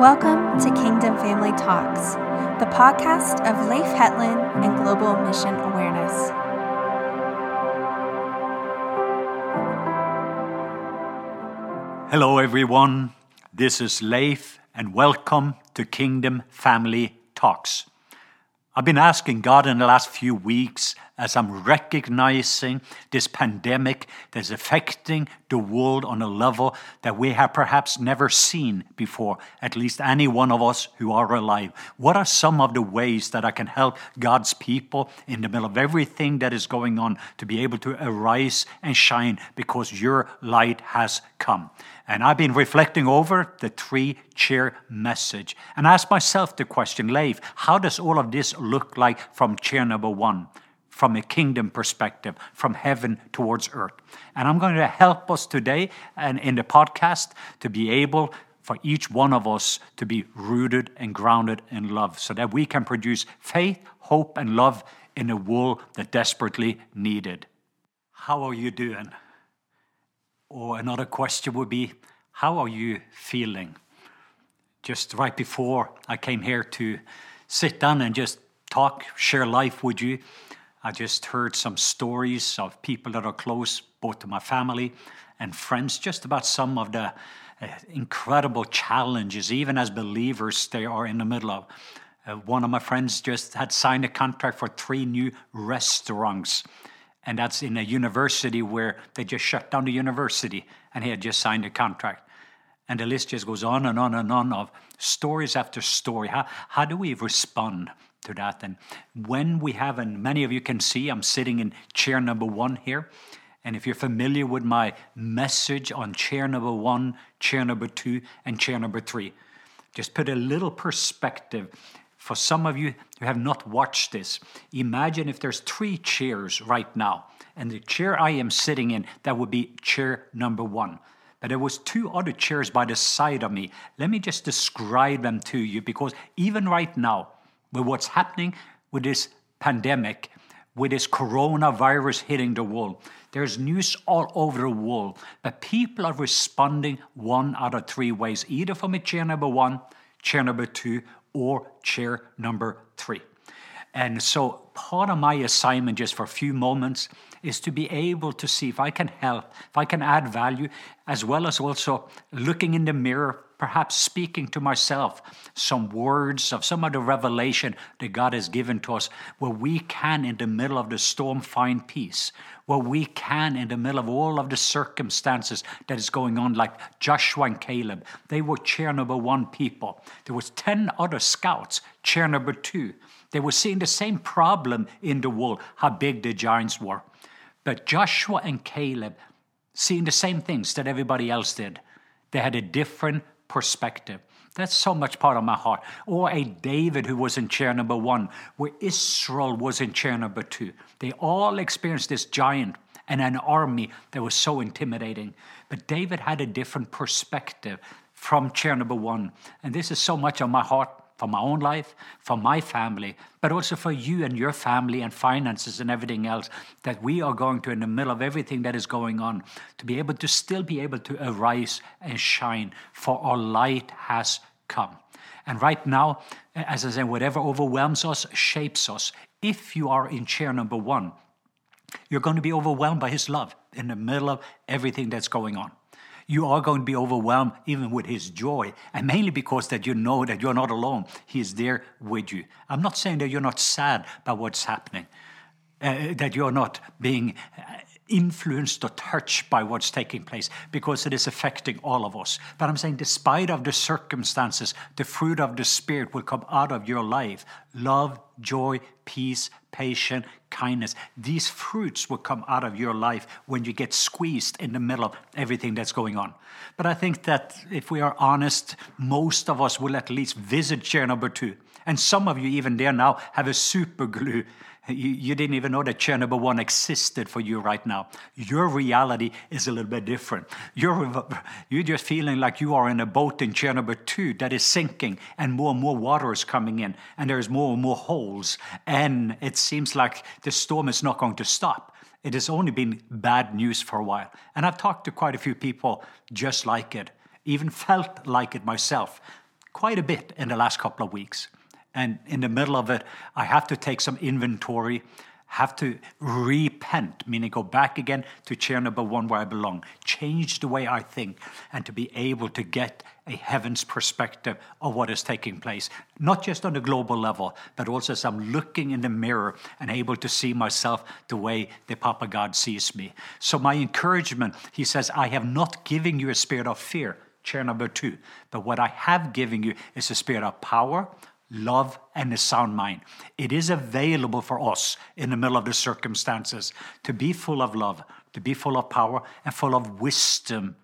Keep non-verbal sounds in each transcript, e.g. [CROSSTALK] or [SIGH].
Welcome to Kingdom Family Talks, the podcast of Leif Hetland and Global Mission Awareness. Hello, everyone. This is Leif, and welcome to Kingdom Family Talks. I've been asking God in the last few weeks as I'm recognizing this pandemic that's affecting the world on a level that we have perhaps never seen before, at least any one of us who are alive. What are some of the ways that I can help God's people in the middle of everything that is going on to be able to arise and shine because your light has come? And I've been reflecting over the three chair message and asked myself the question, Leif, how does all of this look like from chair number one? From a kingdom perspective, from heaven towards earth. And I'm going to help us today and in the podcast to be able for each one of us to be rooted and grounded in love so that we can produce faith, hope, and love in a world that desperately needed. How are you doing? Or another question would be, how are you feeling? Just right before I came here to sit down and just talk, share life with you, I just heard some stories of people that are close, both to my family and friends, just about some of the uh, incredible challenges, even as believers, they are in the middle of. Uh, one of my friends just had signed a contract for three new restaurants and that's in a university where they just shut down the university and he had just signed a contract and the list just goes on and on and on of stories after story how, how do we respond to that and when we have and many of you can see i'm sitting in chair number one here and if you're familiar with my message on chair number one chair number two and chair number three just put a little perspective for some of you who have not watched this, imagine if there's three chairs right now, and the chair I am sitting in, that would be chair number one. But there was two other chairs by the side of me. Let me just describe them to you because even right now, with what's happening with this pandemic, with this coronavirus hitting the world, there's news all over the world, but people are responding one out of three ways, either from a chair number one, chair number two, or chair number three. And so, part of my assignment, just for a few moments, is to be able to see if I can help, if I can add value, as well as also looking in the mirror, perhaps speaking to myself some words of some of the revelation that God has given to us, where we can, in the middle of the storm, find peace, where we can, in the middle of all of the circumstances that is going on, like Joshua and Caleb, they were chair number one people. There was 10 other scouts, chair number two. They were seeing the same problem in the world, how big the giants were. But Joshua and Caleb, seeing the same things that everybody else did, they had a different perspective. That's so much part of my heart. Or a David who was in chair number one, where Israel was in chair number two. They all experienced this giant and an army that was so intimidating. But David had a different perspective from chair number one. And this is so much on my heart for my own life, for my family, but also for you and your family and finances and everything else that we are going to, in the middle of everything that is going on, to be able to still be able to arise and shine, for our light has come. And right now, as I say, whatever overwhelms us shapes us. If you are in chair number one, you're going to be overwhelmed by His love in the middle of everything that's going on you are going to be overwhelmed even with his joy and mainly because that you know that you're not alone. He is there with you. I'm not saying that you're not sad by what's happening uh, that you're not being influenced or touched by what's taking place because it is affecting all of us. But i'm saying despite of the circumstances the fruit of the spirit will come out of your life. Love joy peace patience kindness. These fruits will come out of your life when you get squeezed in the middle of everything that's going on. But i think that if we are honest most of us will at least visit chair number two and some of you even there now have a super glue you, you didn't even know that chair number one existed for you right now. Your reality is a little bit different. You're, you're just feeling like you are in a boat in chair number two that is sinking, and more and more water is coming in, and there's more and more holes, and it seems like the storm is not going to stop. It has only been bad news for a while. And I've talked to quite a few people just like it, even felt like it myself quite a bit in the last couple of weeks. And in the middle of it, I have to take some inventory have to repent, meaning go back again to chair number one where I belong, change the way I think, and to be able to get a heaven's perspective of what is taking place, not just on a global level, but also as I'm looking in the mirror and able to see myself the way the Papa God sees me. So, my encouragement, he says, I have not given you a spirit of fear, chair number two, but what I have given you is a spirit of power, love, and a sound mind. It is available for us in the middle of the circumstances to be full of love, to be full of power, and full of wisdom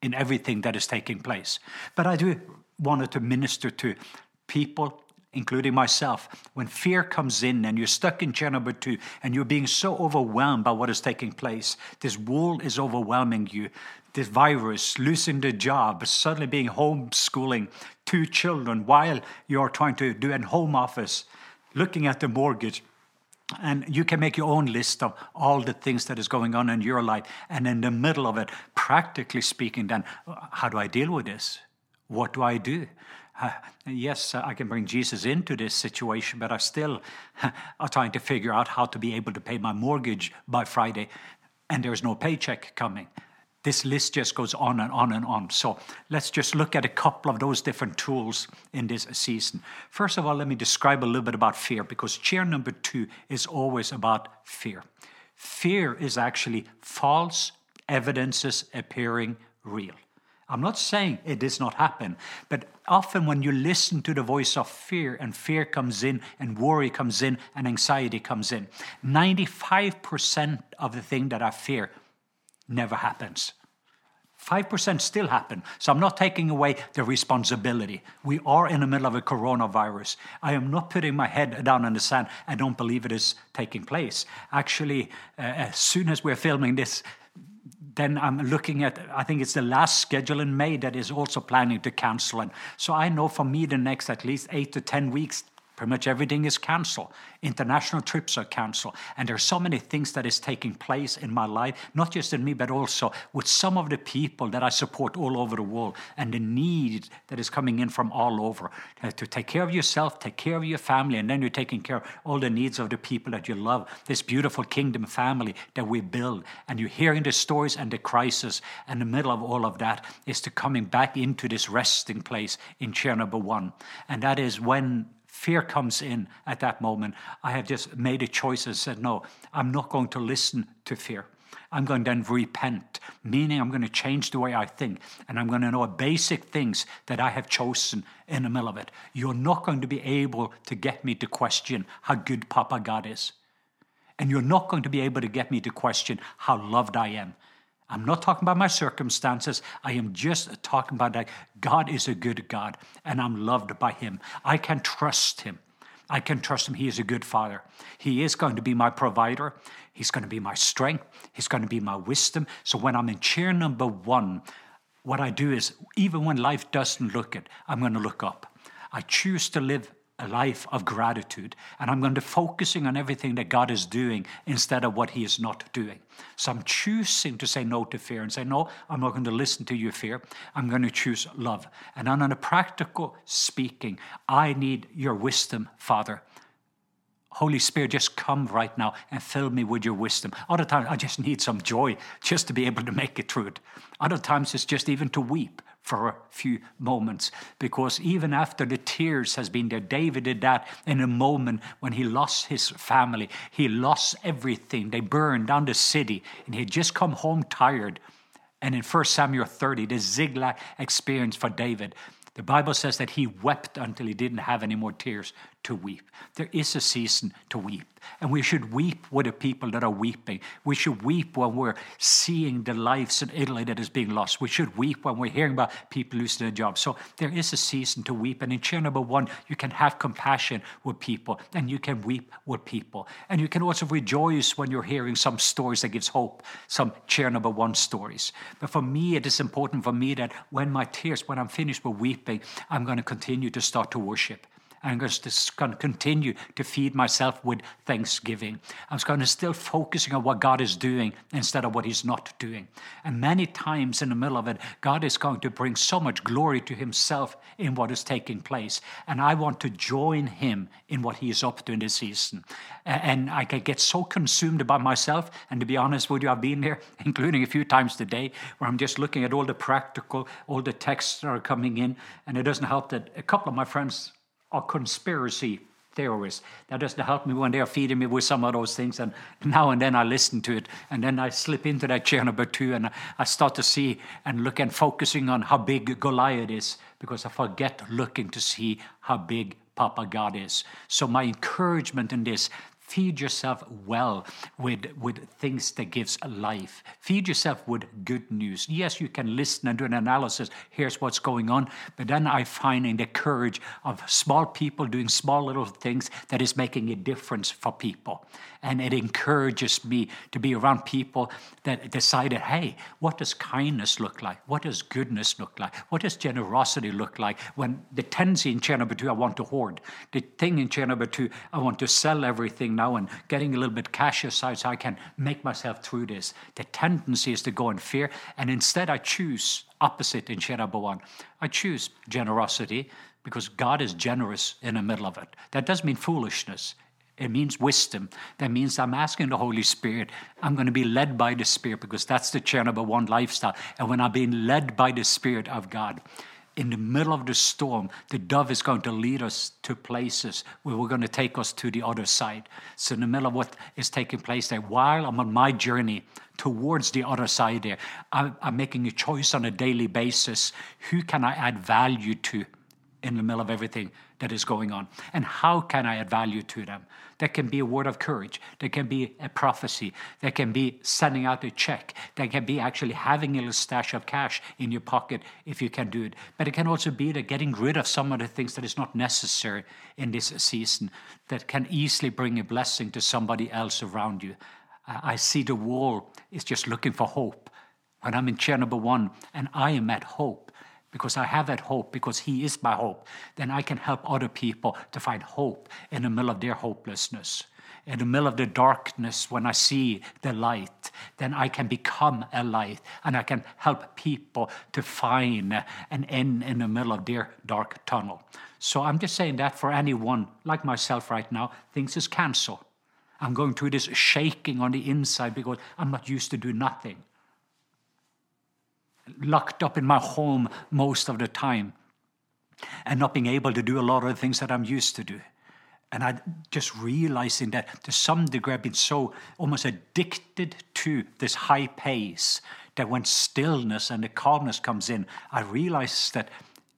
in everything that is taking place. But I do wanted to minister to people including myself, when fear comes in and you're stuck in number two and you're being so overwhelmed by what is taking place, this world is overwhelming you, this virus, losing the job, suddenly being homeschooling two children while you're trying to do an home office, looking at the mortgage. And you can make your own list of all the things that is going on in your life. And in the middle of it, practically speaking, then, how do I deal with this? What do I do? Uh, yes, uh, I can bring Jesus into this situation, but I still [LAUGHS] are trying to figure out how to be able to pay my mortgage by Friday, and there's no paycheck coming. This list just goes on and on and on. So let's just look at a couple of those different tools in this season. First of all, let me describe a little bit about fear because chair number two is always about fear. Fear is actually false evidences appearing real. I'm not saying it does not happen, but often when you listen to the voice of fear and fear comes in and worry comes in and anxiety comes in, 95% of the thing that I fear never happens. 5% still happen. So I'm not taking away the responsibility. We are in the middle of a coronavirus. I am not putting my head down in the sand. I don't believe it is taking place. Actually, uh, as soon as we're filming this, then I'm looking at, I think it's the last schedule in May that is also planning to cancel. And so I know for me, the next at least eight to 10 weeks, Pretty much everything is canceled. International trips are canceled. And there's so many things that is taking place in my life, not just in me, but also with some of the people that I support all over the world and the need that is coming in from all over. To take care of yourself, take care of your family, and then you're taking care of all the needs of the people that you love. This beautiful kingdom family that we build. And you're hearing the stories and the crisis. And the middle of all of that is to coming back into this resting place in chair number one. And that is when fear comes in at that moment, I have just made a choice and said, no, I'm not going to listen to fear. I'm going to repent, meaning I'm going to change the way I think. And I'm going to know basic things that I have chosen in the middle of it. You're not going to be able to get me to question how good Papa God is. And you're not going to be able to get me to question how loved I am. I'm not talking about my circumstances. I am just talking about that God is a good God and I'm loved by Him. I can trust Him. I can trust Him. He is a good Father. He is going to be my provider. He's going to be my strength. He's going to be my wisdom. So when I'm in chair number one, what I do is, even when life doesn't look it, I'm going to look up. I choose to live a life of gratitude. And I'm going to focusing on everything that God is doing instead of what He is not doing. So I'm choosing to say no to fear and say, no, I'm not going to listen to your fear. I'm going to choose love. And on a practical speaking, I need your wisdom, Father. Holy Spirit, just come right now and fill me with your wisdom. Other times, I just need some joy just to be able to make it through it. Other times, it's just even to weep for a few moments. Because even after the tears has been there david did that in a moment when he lost his family. He lost everything. They burned down the city. And he had just come home tired. And in 1 samuel 30 the ziklag experience for david. The Bible says that he wept until he didn't have any more tears to weep. There is a season to weep. And we should weep with the people that are weeping. We should weep when we're seeing the lives in Italy that is being lost. We should weep when we're hearing about people losing their jobs. So there is a season to weep. And in chair number one, you can have compassion with people and you can weep with people. And you can also rejoice when you're hearing some stories that gives hope, some chair number one stories. But for me, it is important for me that when my tears, when I'm finished with weeping, I'm going to continue to start to worship. I'm going to continue to feed myself with thanksgiving. I'm going to still focusing on what God is doing instead of what He's not doing. And many times in the middle of it, God is going to bring so much glory to Himself in what is taking place. And I want to join Him in what He is up to in this season. And I can get so consumed about myself. And to be honest with you, I've been there, [LAUGHS] including a few times today, where I'm just looking at all the practical, all the texts that are coming in. And it doesn't help that a couple of my friends are conspiracy theorists. That doesn't help me when they're feeding me with some of those things. And now and then I listen to it. And then I slip into that chair number two and I start to see and look and focusing on how big Goliath is because I forget looking to see how big Papa God is. So my encouragement in this Feed yourself well with, with things that gives life. Feed yourself with good news. Yes, you can listen and do an analysis. Here's what's going on. But then I find in the courage of small people doing small little things that is making a difference for people. And it encourages me to be around people that decided, hey, what does kindness look like? What does goodness look like? What does generosity look like? When the tendency in number two, I want to hoard. The thing in number two, I want to sell everything now and getting a little bit aside so I can make myself through this. The tendency is to go in fear. And instead, I choose opposite in one. I choose generosity because God is generous in the middle of it. That doesn't mean foolishness. It means wisdom. That means I'm asking the Holy Spirit. I'm going to be led by the Spirit because that's the chair number one lifestyle. And when I'm being led by the Spirit of God, in the middle of the storm, the dove is going to lead us to places where we're going to take us to the other side. So, in the middle of what is taking place there, while I'm on my journey towards the other side there, I'm, I'm making a choice on a daily basis. Who can I add value to in the middle of everything that is going on? And how can I add value to them? There can be a word of courage. There can be a prophecy. There can be sending out a check. There can be actually having a little stash of cash in your pocket if you can do it. But it can also be that getting rid of some of the things that is not necessary in this season that can easily bring a blessing to somebody else around you. I see the wall is just looking for hope. When I'm in chair number one and I am at hope, because I have that hope, because He is my hope, then I can help other people to find hope in the middle of their hopelessness. In the middle of the darkness, when I see the light, then I can become a light and I can help people to find an end in the middle of their dark tunnel. So I'm just saying that for anyone like myself right now, things is cancer. I'm going through this shaking on the inside because I'm not used to do nothing locked up in my home most of the time and not being able to do a lot of the things that I'm used to do. And I just realizing that to some degree I've been so almost addicted to this high pace that when stillness and the calmness comes in, I realize that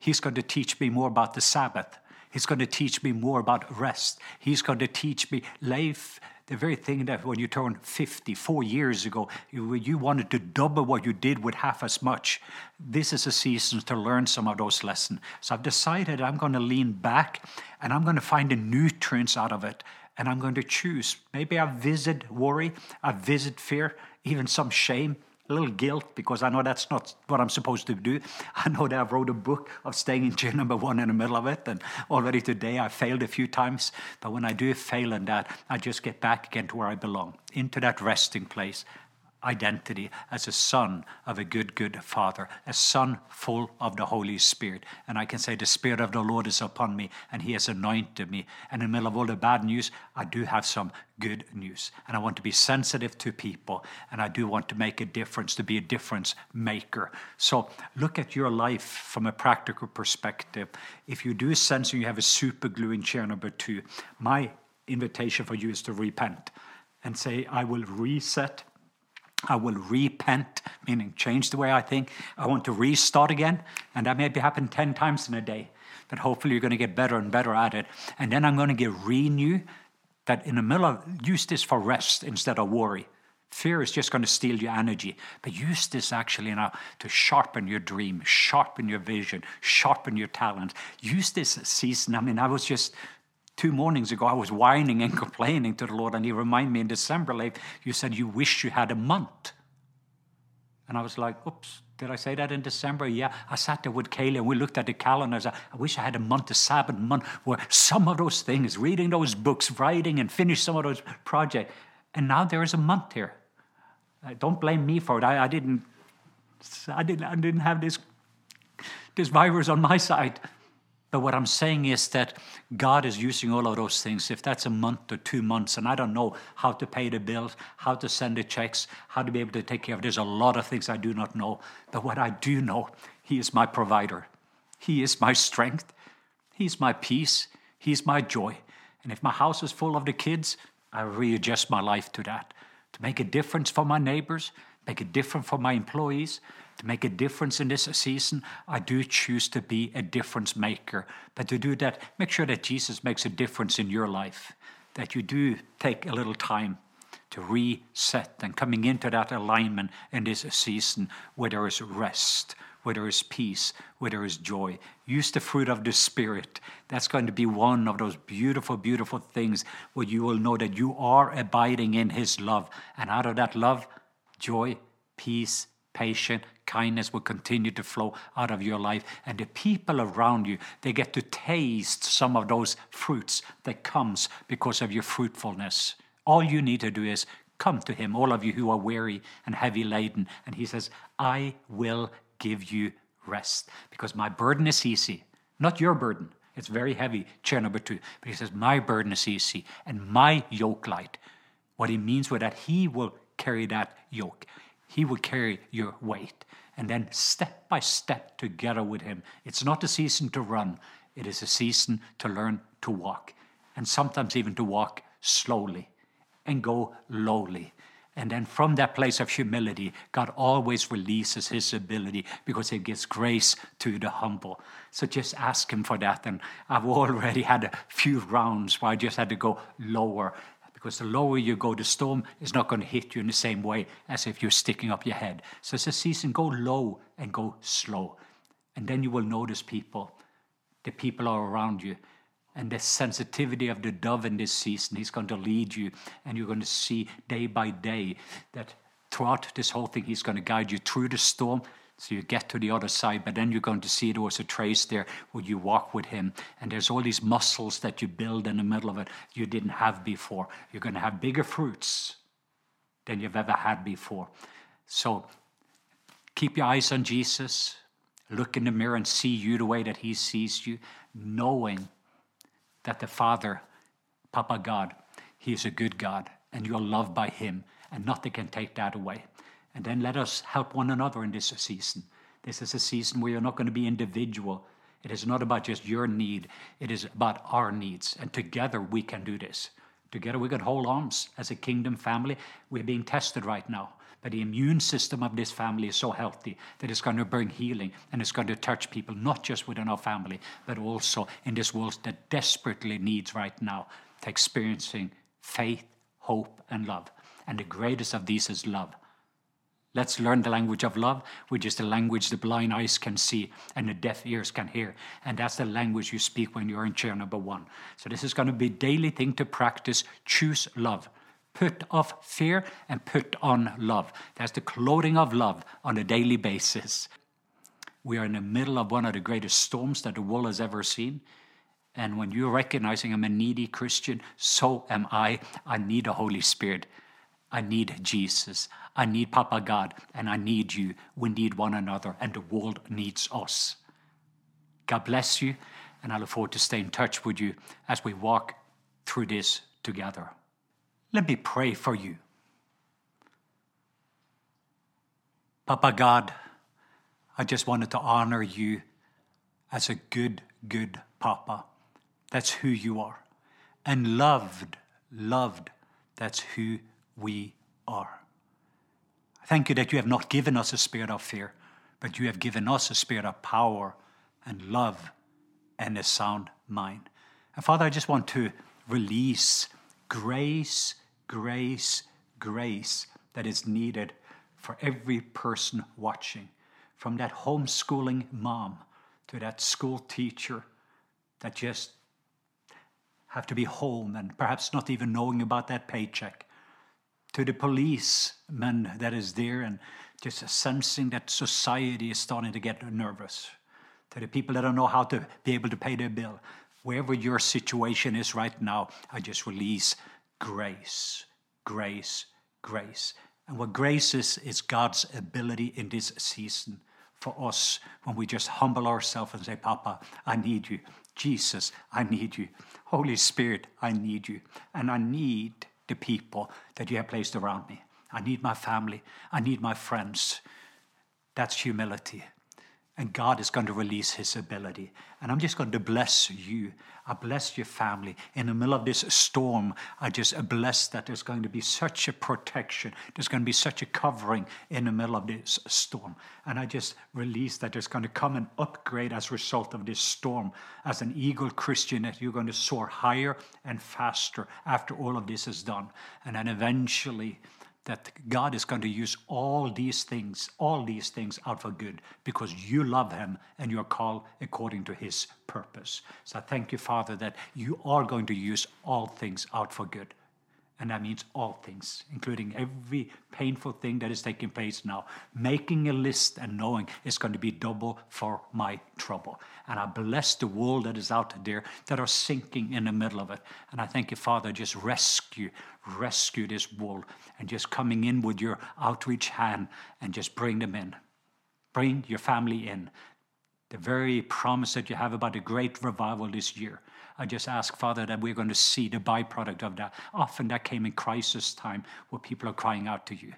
He's going to teach me more about the Sabbath. He's going to teach me more about rest. He's going to teach me life the very thing that when you turned 50, four years ago, you, you wanted to double what you did with half as much. This is a season to learn some of those lessons. So I've decided I'm going to lean back and I'm going to find the nutrients out of it. And I'm going to choose. Maybe I visit worry, I visit fear, even some shame a little guilt because I know that's not what I'm supposed to do. I know that I've wrote a book of staying in chair [LAUGHS] number one in the middle of it, and already today I failed a few times. But when I do fail in that, I just get back again to where I belong, into that resting place identity as a son of a good, good father, a son full of the Holy Spirit. And I can say, The Spirit of the Lord is upon me, and He has anointed me. And in the middle of all the bad news, I do have some good news. And I want to be sensitive to people, and I do want to make a difference, to be a difference maker. So look at your life from a practical perspective. If you do sense you have a super glue in chair number two, my invitation for you is to repent and say, I will reset I will repent, meaning change the way I think. I want to restart again, and that maybe happen 10 times in a day. But hopefully, you're going to get better and better at it. And then I'm going to get renew that in the middle of use this for rest instead of worry. Fear is just going to steal your energy, but use this actually now to sharpen your dream, sharpen your vision, sharpen your talent. Use this season. I mean, I was just two mornings ago, I was whining and complaining to the Lord, and He reminded me in December, like, you said you wish you had a month. And I was like, oops, did I say that in December? Yeah. I sat there with Kaylee and we looked at the calendar. I, I wish I had a month, a Sabbath month, where some of those things, reading those books, writing and finish some of those projects. And now there is a month here. Uh, don't blame me for it. I, I didn't I didn't I didn't have this this virus on my side. But what I'm saying is that God is using all of those things. If that's a month or two months, and I don't know how to pay the bills, how to send the checks, how to be able to take care of. It. There's a lot of things I do not know. But what I do know, He is my provider. He is my strength. He's my peace. He's my joy. And if my house is full of the kids, I readjust my life to that. To make a difference for my neighbors, make a difference for my employees, to make a difference in this season, I do choose to be a difference maker. But to do that, make sure that Jesus makes a difference in your life, that you do take a little time to reset and coming into that alignment in this season where there is rest, where there is peace, where there is joy. Use the fruit of the Spirit. That's going to be one of those beautiful, beautiful things where you will know that you are abiding in His love. And out of that love, joy, peace, patience, kindness will continue to flow out of your life. And the people around you, they get to taste some of those fruits that comes because of your fruitfulness. All you need to do is come to him, all of you who are weary and heavy laden. And he says, I will give you rest because my burden is easy, not your burden. It's very heavy, chair number two. But he says, My burden is easy and my yoke light. What he means with that, he will carry that yoke. He will carry your weight. And then step by step together with Him. It's not a season to run, it is a season to learn to walk. And sometimes even to walk slowly and go lowly. And then from that place of humility, God always releases His ability because He gives grace to the humble. So just ask Him for that. And I've already had a few rounds where I just had to go lower because the lower you go, the storm is not going to hit you in the same way as if you're sticking up your head. So it's a season, go low and go slow. And then you will notice people, the people are around you. And the sensitivity of the dove in this season, he's going to lead you. And you're going to see day by day that throughout this whole thing, he's going to guide you through the storm so you get to the other side, but then you're going to see there was a trace there where you walk with him. And there's all these muscles that you build in the middle of it you didn't have before. You're going to have bigger fruits than you've ever had before. So keep your eyes on Jesus. Look in the mirror and see you the way that he sees you, knowing that the Father, Papa God, he is a good God and you're loved by him, and nothing can take that away. And then let us help one another in this season. This is a season where you're not going to be individual. It is not about just your need, it is about our needs. And together we can do this. Together we can hold arms as a kingdom family. We're being tested right now. But the immune system of this family is so healthy that it's going to bring healing and it's going to touch people, not just within our family, but also in this world that desperately needs right now to experiencing faith, hope, and love. And the greatest of these is love. Let's learn the language of love, which is the language the blind eyes can see and the deaf ears can hear. And that's the language you speak when you're in chair number one. So this is going to be daily thing to practice. Choose love. Put off fear and put on love. That's the clothing of love on a daily basis. We are in the middle of one of the greatest storms that the world has ever seen. And when you're recognizing I'm a needy Christian, so am I. I need the Holy Spirit. I need Jesus. I need Papa God, and I need you. We need one another, and the world needs us. God bless you, and I look forward to staying in touch with you as we walk through this together. Let me pray for you. Papa God, I just wanted to honor you as a good, good Papa. That's who you are. And loved, loved, that's who we are. Thank you that you have not given us a spirit of fear, but you have given us a spirit of power and love and a sound mind. And Father, I just want to release grace, grace, grace that is needed for every person watching, from that homeschooling mom to that school teacher that just have to be home and perhaps not even knowing about that paycheck to the policeman that is there and just sensing that society is starting to get nervous. To the people that don't know how to be able to pay their bill, wherever your situation is right now, I just release grace, grace, grace. And what grace is, is God's ability in this season for us when we just humble ourselves and say, Papa, I need you. Jesus, I need you. Holy Spirit, I need you. And I need the people that you have placed around me. I need my family. I need my friends. That's humility. And God is going to release His ability. And I'm just going to bless you. I bless your family. In the middle of this storm, I just bless that there's going to be such a protection. There's going to be such a covering in the middle of this storm. And I just release that there's going to come an upgrade as a result of this storm. As an eagle Christian, that you're going to soar higher and faster after all of this is done. And then eventually, that God is going to use all these things, all these things out for good because you love Him and you're called according to His purpose. So I thank you, Father, that you are going to use all things out for good. And that means all things, including every painful thing that is taking place now. Making a list and knowing it's going to be double for my trouble. And I bless the world that is out there that are sinking in the middle of it. And I thank you, Father, just rescue, rescue this world and just coming in with your outreach hand and just bring them in. Bring your family in the very promise that you have about a great revival this year. I just ask, Father, that we're going to see the byproduct of that. Often that came in crisis time where people are crying out to you.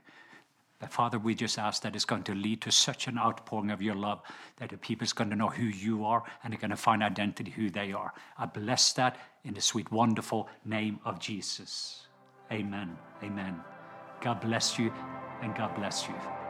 But Father, we just ask that it's going to lead to such an outpouring of your love that the people is going to know who you are and they're going to find identity who they are. I bless that in the sweet, wonderful name of Jesus. Amen. Amen. God bless you and God bless you.